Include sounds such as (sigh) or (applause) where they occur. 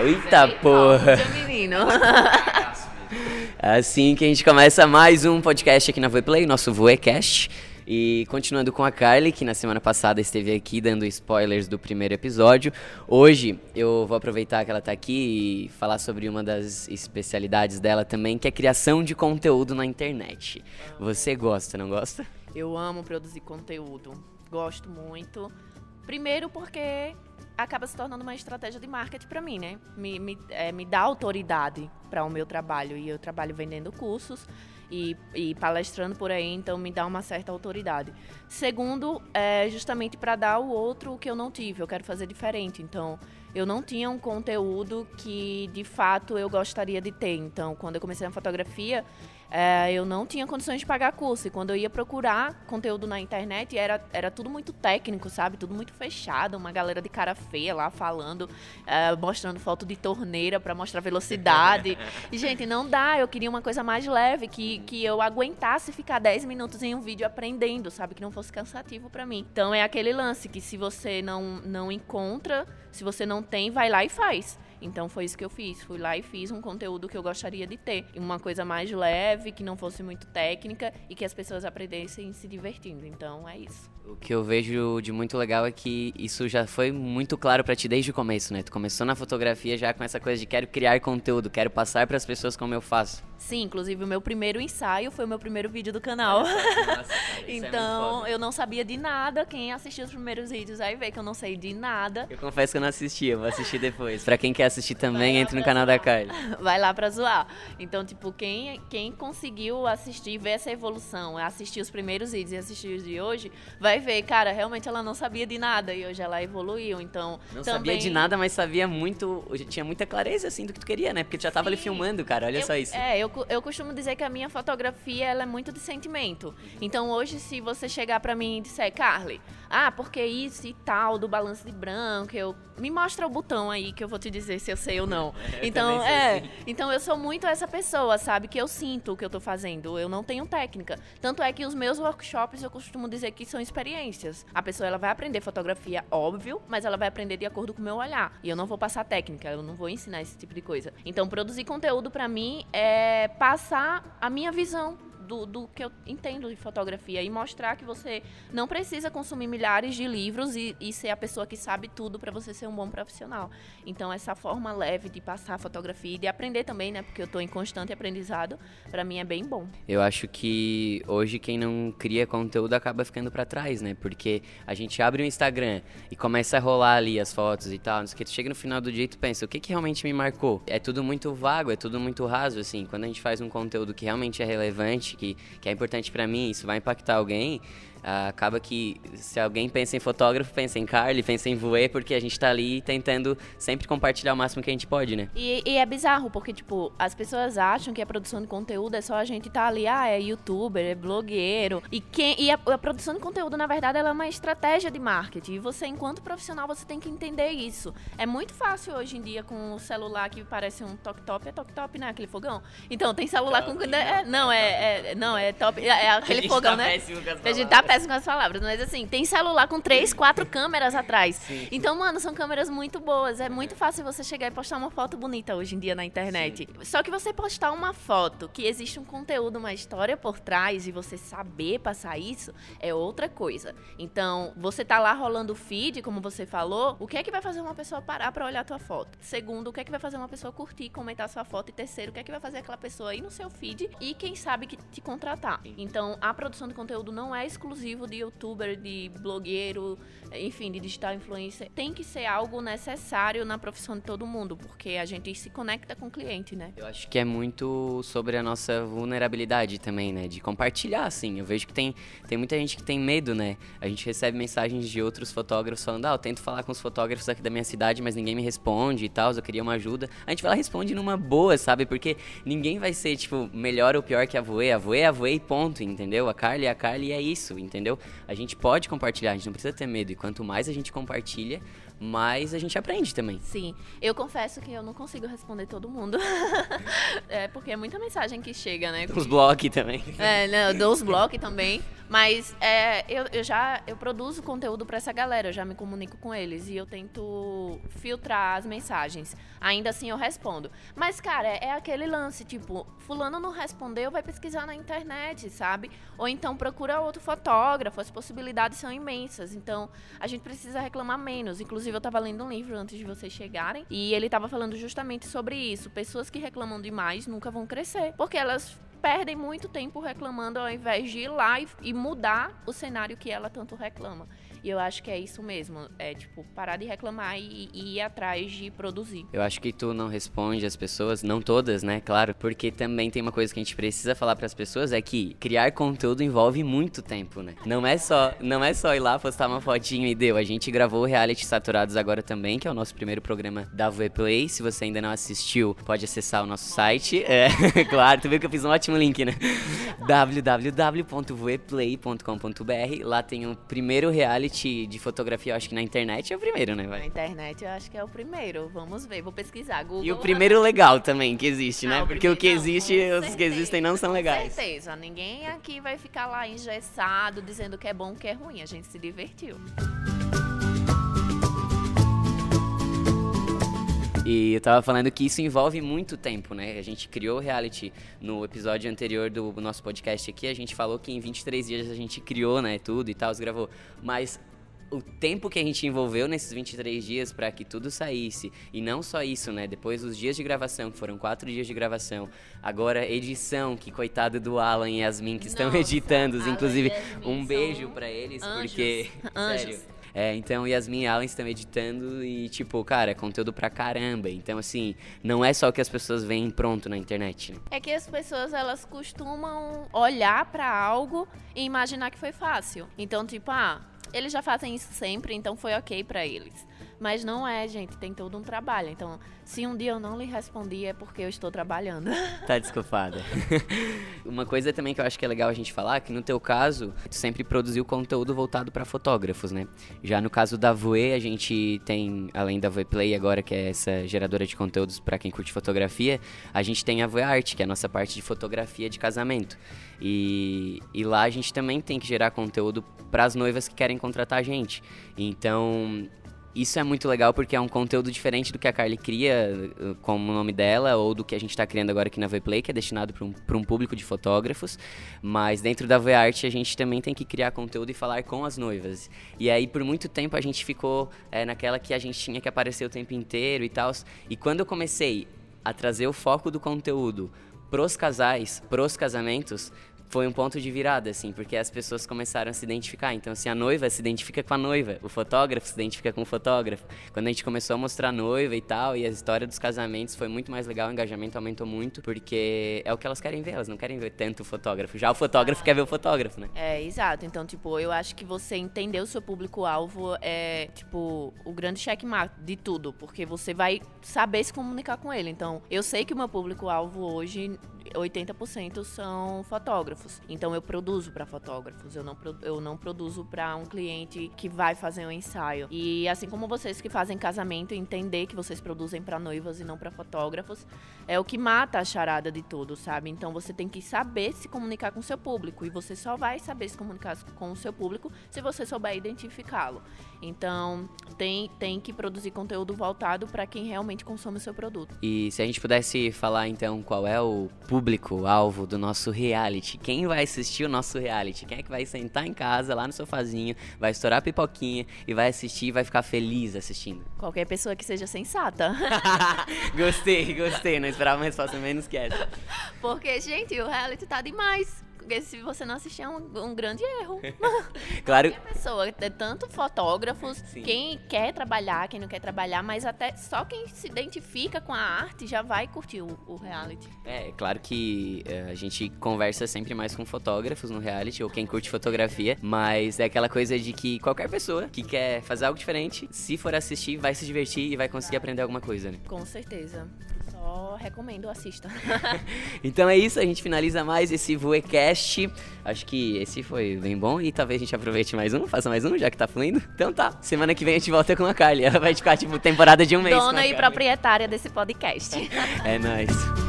Eita porra! menino. (laughs) Assim que a gente começa mais um podcast aqui na Voeplay, nosso Voecast. E continuando com a Carly, que na semana passada esteve aqui dando spoilers do primeiro episódio. Hoje eu vou aproveitar que ela está aqui e falar sobre uma das especialidades dela também, que é criação de conteúdo na internet. Você gosta, não gosta? Eu amo produzir conteúdo. Gosto muito. Primeiro porque acaba se tornando uma estratégia de marketing para mim, né? Me, me, é, me dá autoridade para o meu trabalho. E eu trabalho vendendo cursos e, e, palestrando por aí, então me dá uma certa autoridade. Segundo, é justamente para dar o outro o que eu não tive, eu quero fazer diferente. Então, eu não tinha um conteúdo que de fato eu gostaria de ter. Então, quando eu comecei na fotografia, é, eu não tinha condições de pagar curso. E quando eu ia procurar conteúdo na internet, era, era tudo muito técnico, sabe? Tudo muito fechado. Uma galera de cara feia lá falando, é, mostrando foto de torneira para mostrar velocidade. (laughs) e, gente, não dá. Eu queria uma coisa mais leve, que, que eu aguentasse ficar 10 minutos em um vídeo aprendendo, sabe? Que não fosse cansativo para mim. Então é aquele lance que se você não, não encontra, se você não tem, vai lá e faz. Então foi isso que eu fiz. Fui lá e fiz um conteúdo que eu gostaria de ter. Uma coisa mais leve, que não fosse muito técnica e que as pessoas aprendessem se divertindo. Então é isso. O que eu vejo de muito legal é que isso já foi muito claro para ti desde o começo, né? Tu começou na fotografia já com essa coisa de quero criar conteúdo, quero passar para as pessoas como eu faço. Sim, inclusive o meu primeiro ensaio foi o meu primeiro vídeo do canal. Nossa, (laughs) é então, é eu não sabia de nada. Quem assistiu os primeiros vídeos aí vê que eu não sei de nada. Eu confesso que eu não assisti, eu vou assistir depois. Para quem quer assistir também, entre no canal zoar. da (laughs) Carly. Vai lá pra zoar. Então, tipo, quem, quem conseguiu assistir, ver essa evolução, assistir os primeiros vídeos e assistir os de hoje, vai vai ver, cara, realmente ela não sabia de nada e hoje ela evoluiu, então... Não também... sabia de nada, mas sabia muito, tinha muita clareza, assim, do que tu queria, né? Porque tu já tava Sim. ali filmando, cara, olha eu, só isso. É, eu, eu costumo dizer que a minha fotografia, ela é muito de sentimento. Então hoje, se você chegar para mim e disser, Carly, ah, porque isso e tal, do balanço de branco, eu me mostra o botão aí que eu vou te dizer se eu sei ou não. (laughs) Então, é, assim. então eu sou muito essa pessoa, sabe, que eu sinto o que eu tô fazendo. Eu não tenho técnica. Tanto é que os meus workshops eu costumo dizer que são experiências. A pessoa ela vai aprender fotografia, óbvio, mas ela vai aprender de acordo com o meu olhar. E eu não vou passar técnica, eu não vou ensinar esse tipo de coisa. Então, produzir conteúdo para mim é passar a minha visão do, do que eu entendo de fotografia e mostrar que você não precisa consumir milhares de livros e, e ser a pessoa que sabe tudo para você ser um bom profissional. Então, essa forma leve de passar a fotografia e de aprender também, né? Porque eu estou em constante aprendizado, para mim é bem bom. Eu acho que hoje quem não cria conteúdo acaba ficando para trás, né? Porque a gente abre o Instagram e começa a rolar ali as fotos e tal, não sei o que, tu chega no final do dia e tu pensa, o que, que realmente me marcou? É tudo muito vago, é tudo muito raso, assim. Quando a gente faz um conteúdo que realmente é relevante, que, que é importante para mim, isso vai impactar alguém, Uh, acaba que se alguém pensa em fotógrafo, pensa em Carly, pensa em voer, porque a gente tá ali tentando sempre compartilhar o máximo que a gente pode, né? E, e, é bizarro, porque, tipo, as pessoas acham que a produção de conteúdo é só a gente tá ali, ah, é youtuber, é blogueiro. E, quem, e a, a produção de conteúdo, na verdade, ela é uma estratégia de marketing. E você, enquanto profissional, você tem que entender isso. É muito fácil hoje em dia com o celular que parece um tok-top, é tok-top, né? Aquele fogão. Então, tem celular top, com. É, não, é, é, não, é top. É, é aquele fogão, tá né? A gente tá péssimo com as palavras, mas assim, tem celular com três, quatro (laughs) câmeras atrás. Sim. Então, mano, são câmeras muito boas. É muito fácil você chegar e postar uma foto bonita hoje em dia na internet. Sim. Só que você postar uma foto que existe um conteúdo, uma história por trás e você saber passar isso é outra coisa. Então, você tá lá rolando o feed, como você falou, o que é que vai fazer uma pessoa parar para olhar a tua foto? Segundo, o que é que vai fazer uma pessoa curtir, comentar a sua foto? E terceiro, o que é que vai fazer aquela pessoa ir no seu feed e quem sabe que te contratar? Então, a produção de conteúdo não é exclusiva exclusivo de youtuber, de blogueiro, enfim, de digital influencer. Tem que ser algo necessário na profissão de todo mundo, porque a gente se conecta com o cliente, né? Eu acho que é muito sobre a nossa vulnerabilidade também, né? De compartilhar, assim. Eu vejo que tem, tem muita gente que tem medo, né? A gente recebe mensagens de outros fotógrafos falando, ah, eu tento falar com os fotógrafos aqui da minha cidade, mas ninguém me responde e tal, eu queria uma ajuda. A gente vai lá e responde numa boa, sabe? Porque ninguém vai ser, tipo, melhor ou pior que a Voe. A Voe é a Voe ponto, entendeu? A Carly é a Carly é isso, entendeu? A gente pode compartilhar, a gente não precisa ter medo. E quanto mais a gente compartilha, mas a gente aprende também. Sim, eu confesso que eu não consigo responder todo mundo. (laughs) é porque é muita mensagem que chega, né? Os blogs também. É, não, dos blogs também. Mas é, eu, eu já eu produzo conteúdo para essa galera, eu já me comunico com eles e eu tento filtrar as mensagens. Ainda assim eu respondo. Mas, cara, é, é aquele lance, tipo, fulano não respondeu, vai pesquisar na internet, sabe? Ou então procura outro fotógrafo, as possibilidades são imensas. Então, a gente precisa reclamar menos. Inclusive, eu tava lendo um livro antes de vocês chegarem e ele tava falando justamente sobre isso. Pessoas que reclamam demais nunca vão crescer, porque elas perdem muito tempo reclamando ao invés de ir lá e mudar o cenário que ela tanto reclama. E eu acho que é isso mesmo. É, tipo, parar de reclamar e, e, ir atrás de produzir. Eu acho que tu não responde as pessoas, não todas, né? Claro, porque também tem uma coisa que a gente precisa falar para as pessoas é que criar conteúdo envolve muito tempo, né? Não é só, não é só ir lá postar uma fotinho e deu. A gente gravou o Reality Saturados agora também, que é o nosso primeiro programa da Vplay. Se você ainda não assistiu, pode acessar o nosso site. (laughs) É, claro, tu viu que eu fiz um ótimo link, né? (laughs) www.vplay.com.br. Lá tem o primeiro reality reality de fotografia, eu acho que na internet é o primeiro, né, vai? Na internet eu acho que é o primeiro. Vamos ver, vou pesquisar. Google. E o primeiro legal também que existe, né? Ah, Porque o que existe, não, os certeza, que existem não são legais. Com certeza. Ninguém aqui vai ficar lá engessado dizendo que é bom, que é ruim. A gente se divertiu. E eu tava falando que isso envolve muito tempo, né? A gente criou o reality no episódio anterior do nosso podcast aqui, a gente falou que em 23 dias a gente criou, né, tudo e tal, gravou. Mas o tempo que a gente envolveu nesses 23 dias para que tudo saísse. E não só isso, né? Depois os dias de gravação, que foram quatro dias de gravação. Agora, edição, que coitado do Alan e Yasmin que Nossa, estão editando. Inclusive, um beijo para eles, anjos, porque. Anjos. (laughs) Sério é, então, Yasmin e Alan estão editando e, tipo, cara, é conteúdo pra caramba. Então, assim, não é só o que as pessoas veem pronto na internet. Né? É que as pessoas, elas costumam olhar para algo e imaginar que foi fácil. Então, tipo, ah, eles já fazem isso sempre, então foi ok para eles. Mas não é, gente, tem todo um trabalho. Então, se um dia eu não lhe respondi, é porque eu estou trabalhando. (laughs) Tá desculpada. (laughs) Uma coisa também que eu acho que é legal a gente falar, que no teu caso, tu sempre produziu conteúdo voltado para fotógrafos, né? Já no caso da Voe, a gente tem, além da Voe Play agora, que é essa geradora de conteúdos para quem curte fotografia, a gente tem a Voe Art, que é a nossa parte de fotografia de casamento. E, e lá a gente também tem que gerar conteúdo para as noivas que querem contratar a gente. Então, isso é muito legal porque é um conteúdo diferente do que a Carly cria uh, como o nome dela ou do que a gente está criando agora aqui na Vplay, que é destinado para um, um público de fotógrafos. Mas dentro da VArt a gente também tem que criar conteúdo e falar com as noivas. E aí por muito tempo a gente ficou é, naquela que a gente tinha que aparecer o tempo inteiro e tal. E quando eu comecei a trazer o foco do conteúdo pros casais, pros casamentos, foi um ponto de virada, assim, porque as pessoas começaram a se identificar. Então, assim, a noiva se identifica com a noiva, o fotógrafo se identifica com o fotógrafo. Quando a gente começou a mostrar a noiva e tal, e a história dos casamentos foi muito mais legal, o engajamento aumentou muito, porque é o que elas querem ver, elas não querem ver tanto o fotógrafo. Já o fotógrafo quer ver o fotógrafo, né? É, exato. Então, tipo, eu acho que você entender o seu público-alvo é, tipo, o grande checkmate de tudo, porque você vai saber se comunicar com ele. Então, eu sei que o meu público-alvo hoje 80% são fotógrafos. Então eu produzo para fotógrafos, eu não, eu não produzo para um cliente que vai fazer um ensaio. E assim como vocês que fazem casamento, entender que vocês produzem para noivas e não para fotógrafos, é o que mata a charada de tudo, sabe? Então você tem que saber se comunicar com o seu público e você só vai saber se comunicar com o seu público se você souber identificá-lo. Então, tem, tem que produzir conteúdo voltado para quem realmente consome o seu produto. E se a gente pudesse falar então qual é o público-alvo do nosso reality, quem vai assistir o nosso reality? Quem é que vai sentar em casa, lá no sofazinho, vai estourar a pipoquinha e vai assistir e vai ficar feliz assistindo? (laughs) Qualquer pessoa que seja sensata. (laughs) gostei, gostei. Não esperava uma resposta menos que essa. Porque, gente, o reality tá demais. Porque se você não assistir é um, um grande erro. (laughs) claro. Qualquer pessoa, é tanto fotógrafos, Sim. quem quer trabalhar, quem não quer trabalhar, mas até só quem se identifica com a arte já vai curtir o, o reality. É, claro que é, a gente conversa sempre mais com fotógrafos no reality, ou quem curte fotografia, mas é aquela coisa de que qualquer pessoa que quer fazer algo diferente, se for assistir, vai se divertir e vai conseguir aprender alguma coisa, né? Com certeza Só recomendo, assista. (laughs) então é isso, a gente finaliza mais esse Voecast. Acho que esse foi bem bom e talvez a gente aproveite mais um, faça mais um, já que tá fluindo. Então tá, semana que vem a gente volta com a Carly. Ela vai ficar, tipo, temporada de um mês. Dona e proprietária desse podcast. é nóis.